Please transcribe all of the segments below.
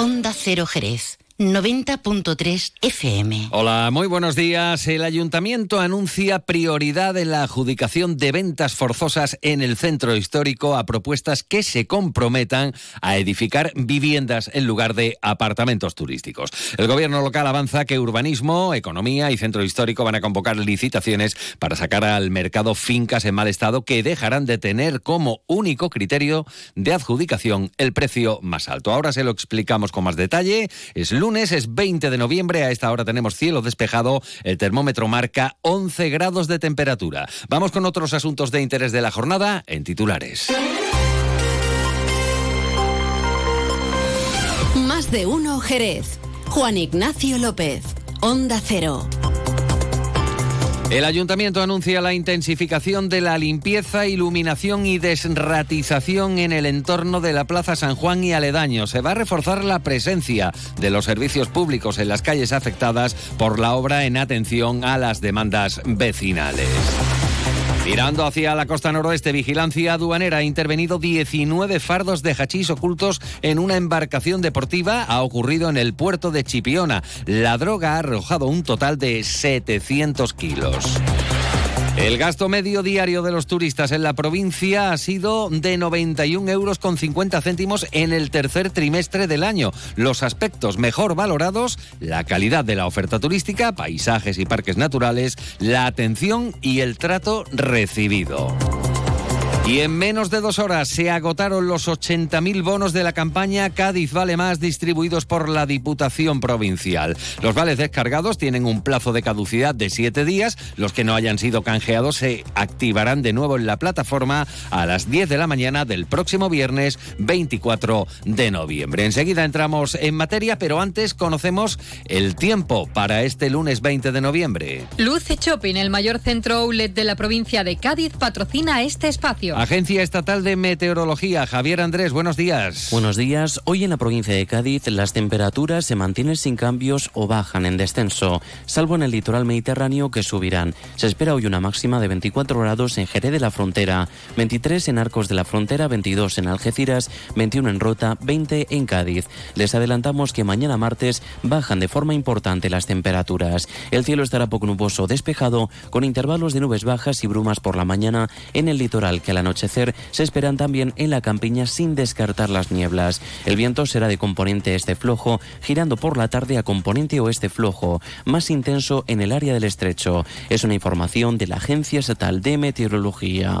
Onda Cero Jerez. 90.3 FM. Hola, muy buenos días. El ayuntamiento anuncia prioridad en la adjudicación de ventas forzosas en el centro histórico a propuestas que se comprometan a edificar viviendas en lugar de apartamentos turísticos. El gobierno local avanza que urbanismo, economía y centro histórico van a convocar licitaciones para sacar al mercado fincas en mal estado que dejarán de tener como único criterio de adjudicación el precio más alto. Ahora se lo explicamos con más detalle. Es lunes lunes es 20 de noviembre, a esta hora tenemos cielo despejado, el termómetro marca 11 grados de temperatura. Vamos con otros asuntos de interés de la jornada en titulares. Más de uno Jerez. Juan Ignacio López, Onda Cero. El ayuntamiento anuncia la intensificación de la limpieza, iluminación y desratización en el entorno de la Plaza San Juan y aledaño. Se va a reforzar la presencia de los servicios públicos en las calles afectadas por la obra en atención a las demandas vecinales. Mirando hacia la costa noroeste, Vigilancia Aduanera ha intervenido 19 fardos de hachís ocultos en una embarcación deportiva. Ha ocurrido en el puerto de Chipiona. La droga ha arrojado un total de 700 kilos. El gasto medio diario de los turistas en la provincia ha sido de 91 euros con 50 céntimos en el tercer trimestre del año. Los aspectos mejor valorados, la calidad de la oferta turística, paisajes y parques naturales, la atención y el trato recibido. Y en menos de dos horas se agotaron los 80.000 bonos de la campaña Cádiz Vale Más distribuidos por la Diputación Provincial. Los vales descargados tienen un plazo de caducidad de siete días. Los que no hayan sido canjeados se activarán de nuevo en la plataforma a las 10 de la mañana del próximo viernes 24 de noviembre. Enseguida entramos en materia, pero antes conocemos el tiempo para este lunes 20 de noviembre. Luce Shopping, el mayor centro outlet de la provincia de Cádiz, patrocina este espacio. Agencia Estatal de Meteorología, Javier Andrés, buenos días. Buenos días. Hoy en la provincia de Cádiz las temperaturas se mantienen sin cambios o bajan en descenso, salvo en el litoral mediterráneo que subirán. Se espera hoy una máxima de 24 grados en Jerez de la Frontera, 23 en Arcos de la Frontera, 22 en Algeciras, 21 en Rota, 20 en Cádiz. Les adelantamos que mañana martes bajan de forma importante las temperaturas. El cielo estará poco nuboso despejado, con intervalos de nubes bajas y brumas por la mañana en el litoral que la anochecer se esperan también en la campiña sin descartar las nieblas. El viento será de componente este flojo, girando por la tarde a componente oeste flojo, más intenso en el área del estrecho. Es una información de la Agencia Estatal de Meteorología.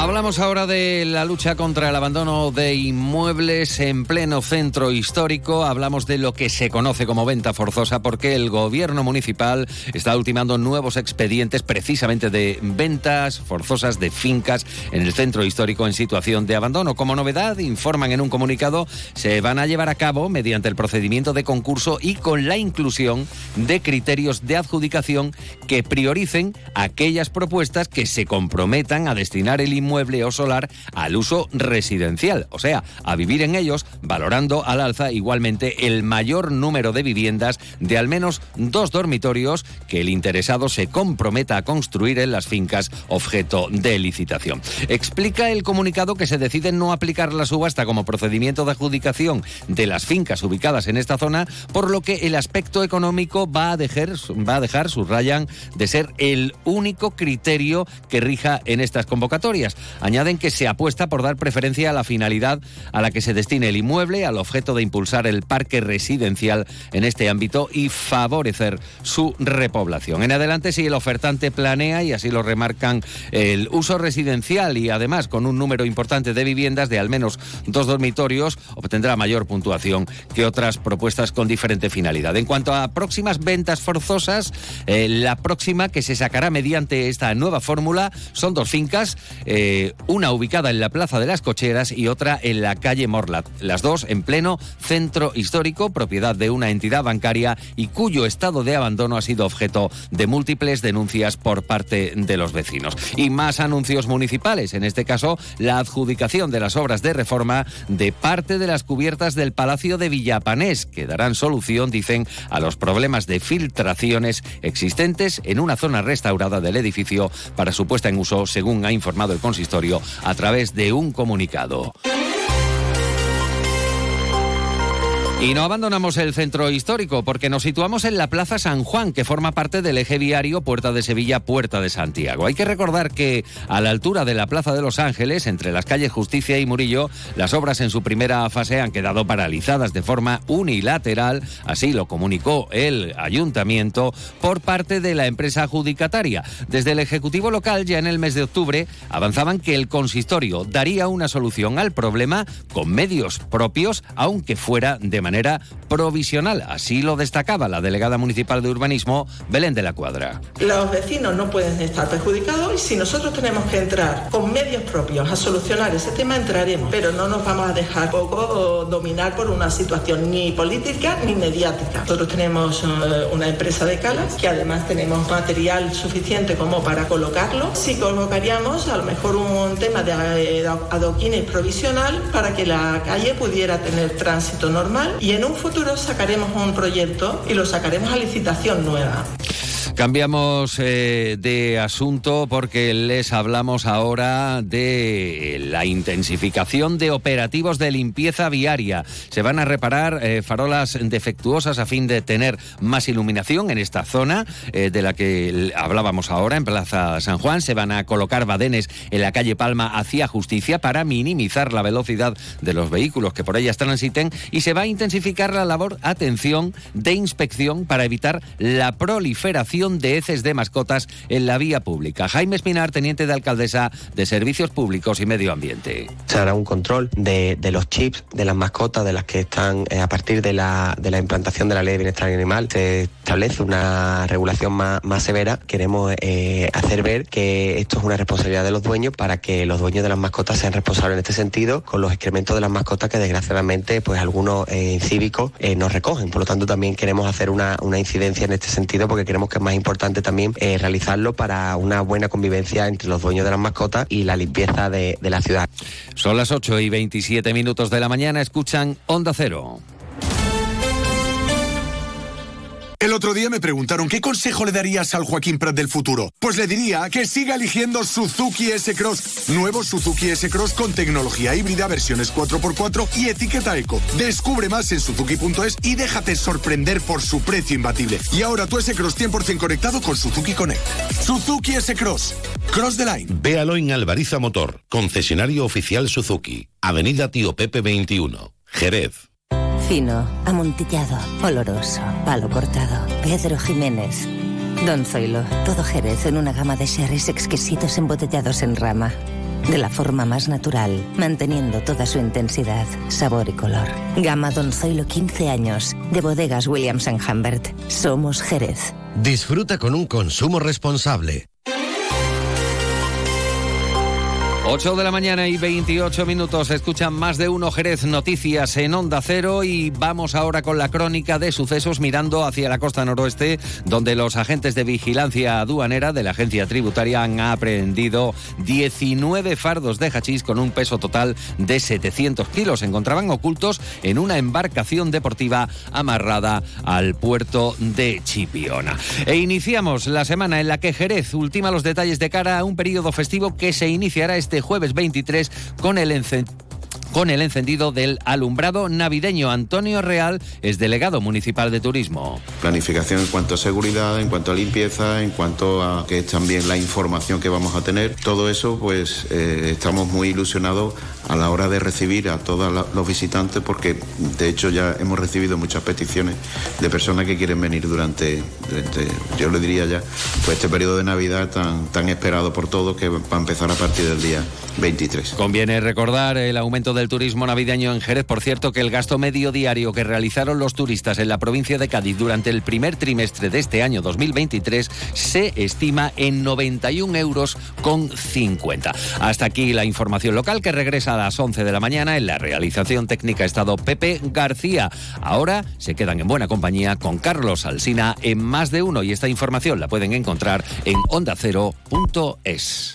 Hablamos ahora de la lucha contra el abandono de inmuebles en pleno centro histórico. Hablamos de lo que se conoce como venta forzosa porque el gobierno municipal está ultimando nuevos expedientes precisamente de ventas forzosas de fincas en el centro histórico en situación de abandono. Como novedad, informan en un comunicado, se van a llevar a cabo mediante el procedimiento de concurso y con la inclusión de criterios de adjudicación que prioricen aquellas propuestas que se comprometan a destinar el inmueble mueble o solar al uso residencial, o sea, a vivir en ellos, valorando al alza igualmente el mayor número de viviendas de al menos dos dormitorios que el interesado se comprometa a construir en las fincas objeto de licitación. Explica el comunicado que se decide no aplicar la subasta como procedimiento de adjudicación de las fincas ubicadas en esta zona, por lo que el aspecto económico va a dejar, va a dejar subrayan, de ser el único criterio que rija en estas convocatorias. Añaden que se apuesta por dar preferencia a la finalidad a la que se destine el inmueble, al objeto de impulsar el parque residencial en este ámbito y favorecer su repoblación. En adelante, si el ofertante planea, y así lo remarcan, el uso residencial y además con un número importante de viviendas de al menos dos dormitorios, obtendrá mayor puntuación que otras propuestas con diferente finalidad. En cuanto a próximas ventas forzosas, eh, la próxima que se sacará mediante esta nueva fórmula son dos fincas. Eh, eh, una ubicada en la Plaza de las Cocheras y otra en la calle Morlat, las dos en pleno centro histórico, propiedad de una entidad bancaria y cuyo estado de abandono ha sido objeto de múltiples denuncias por parte de los vecinos. Y más anuncios municipales, en este caso la adjudicación de las obras de reforma de parte de las cubiertas del Palacio de Villapanés, que darán solución, dicen, a los problemas de filtraciones existentes en una zona restaurada del edificio para su puesta en uso, según ha informado el consistorio a través de un comunicado. Y no abandonamos el centro histórico porque nos situamos en la Plaza San Juan, que forma parte del eje viario Puerta de Sevilla, Puerta de Santiago. Hay que recordar que a la altura de la Plaza de Los Ángeles, entre las calles Justicia y Murillo, las obras en su primera fase han quedado paralizadas de forma unilateral, así lo comunicó el ayuntamiento por parte de la empresa adjudicataria. Desde el Ejecutivo local, ya en el mes de octubre, avanzaban que el consistorio daría una solución al problema con medios propios, aunque fuera de manera manera provisional. Así lo destacaba la delegada municipal de urbanismo, Belén de la Cuadra. Los vecinos no pueden estar perjudicados y si nosotros tenemos que entrar con medios propios a solucionar ese tema, entraremos. Pero no nos vamos a dejar poco dominar por una situación ni política ni mediática. Nosotros tenemos eh, una empresa de calas que además tenemos material suficiente como para colocarlo. Si colocaríamos a lo mejor un tema de eh, adoquines provisional para que la calle pudiera tener tránsito normal y en un futuro sacaremos un proyecto y lo sacaremos a licitación nueva. Cambiamos eh, de asunto porque les hablamos ahora de la intensificación de operativos de limpieza viaria. Se van a reparar eh, farolas defectuosas a fin de tener más iluminación en esta zona eh, de la que hablábamos ahora, en Plaza San Juan. Se van a colocar badenes en la calle Palma hacia Justicia para minimizar la velocidad de los vehículos que por ellas transiten y se va a intensificar la labor, atención, de inspección para evitar la proliferación de heces de mascotas en la vía pública. Jaime Espinar, teniente de alcaldesa de Servicios Públicos y Medio Ambiente. Se hará un control de, los chips de las mascotas, de las que están eh, a partir de la, implantación de la ley de bienestar animal. Se establece una regulación más, severa. Queremos eh, hacer ver que esto es una responsabilidad de los dueños para que los dueños de las mascotas sean responsables en este sentido con los excrementos de las mascotas que desgraciadamente pues algunos eh, cívicos nos recogen. Por lo tanto también queremos hacer una, una incidencia en este sentido porque queremos que más importante también eh, realizarlo para una buena convivencia entre los dueños de las mascotas y la limpieza de, de la ciudad. Son las 8 y 27 minutos de la mañana, escuchan Onda Cero. El otro día me preguntaron qué consejo le darías al Joaquín Prat del futuro. Pues le diría que siga eligiendo Suzuki S-Cross. Nuevo Suzuki S-Cross con tecnología híbrida, versiones 4x4 y etiqueta eco. Descubre más en suzuki.es y déjate sorprender por su precio imbatible. Y ahora tu S-Cross 100% conectado con Suzuki Connect. Suzuki S-Cross. Cross the line. Véalo en Alvariza Motor, concesionario oficial Suzuki. Avenida Tío Pepe 21, Jerez. Fino, amontillado, oloroso, palo cortado. Pedro Jiménez. Don Zoilo, todo Jerez en una gama de sherries exquisitos embotellados en rama. De la forma más natural, manteniendo toda su intensidad, sabor y color. Gama Don Zoilo 15 años, de bodegas Williams ⁇ Humbert. Somos Jerez. Disfruta con un consumo responsable. 8 de la mañana y 28 minutos. Escuchan más de uno Jerez Noticias en Onda Cero y vamos ahora con la crónica de sucesos mirando hacia la costa noroeste, donde los agentes de vigilancia aduanera de la agencia tributaria han aprehendido 19 fardos de hachís con un peso total de 700 kilos. Se encontraban ocultos en una embarcación deportiva amarrada al puerto de Chipiona. E iniciamos la semana en la que Jerez ultima los detalles de cara a un periodo festivo que se iniciará este jueves 23 con el con el encendido del alumbrado navideño. Antonio Real es delegado municipal de turismo. Planificación en cuanto a seguridad, en cuanto a limpieza, en cuanto a que es también la información que vamos a tener. Todo eso, pues eh, estamos muy ilusionados a la hora de recibir a todos los visitantes porque de hecho ya hemos recibido muchas peticiones de personas que quieren venir durante, yo le diría ya, pues este periodo de Navidad tan, tan esperado por todos que va a empezar a partir del día 23. Conviene recordar el aumento de del turismo navideño en Jerez. Por cierto, que el gasto medio diario que realizaron los turistas en la provincia de Cádiz durante el primer trimestre de este año 2023 se estima en 91 euros con 50. Hasta aquí la información local que regresa a las 11 de la mañana en la realización técnica estado Pepe García. Ahora se quedan en buena compañía con Carlos Alsina en más de uno y esta información la pueden encontrar en ondacero.es.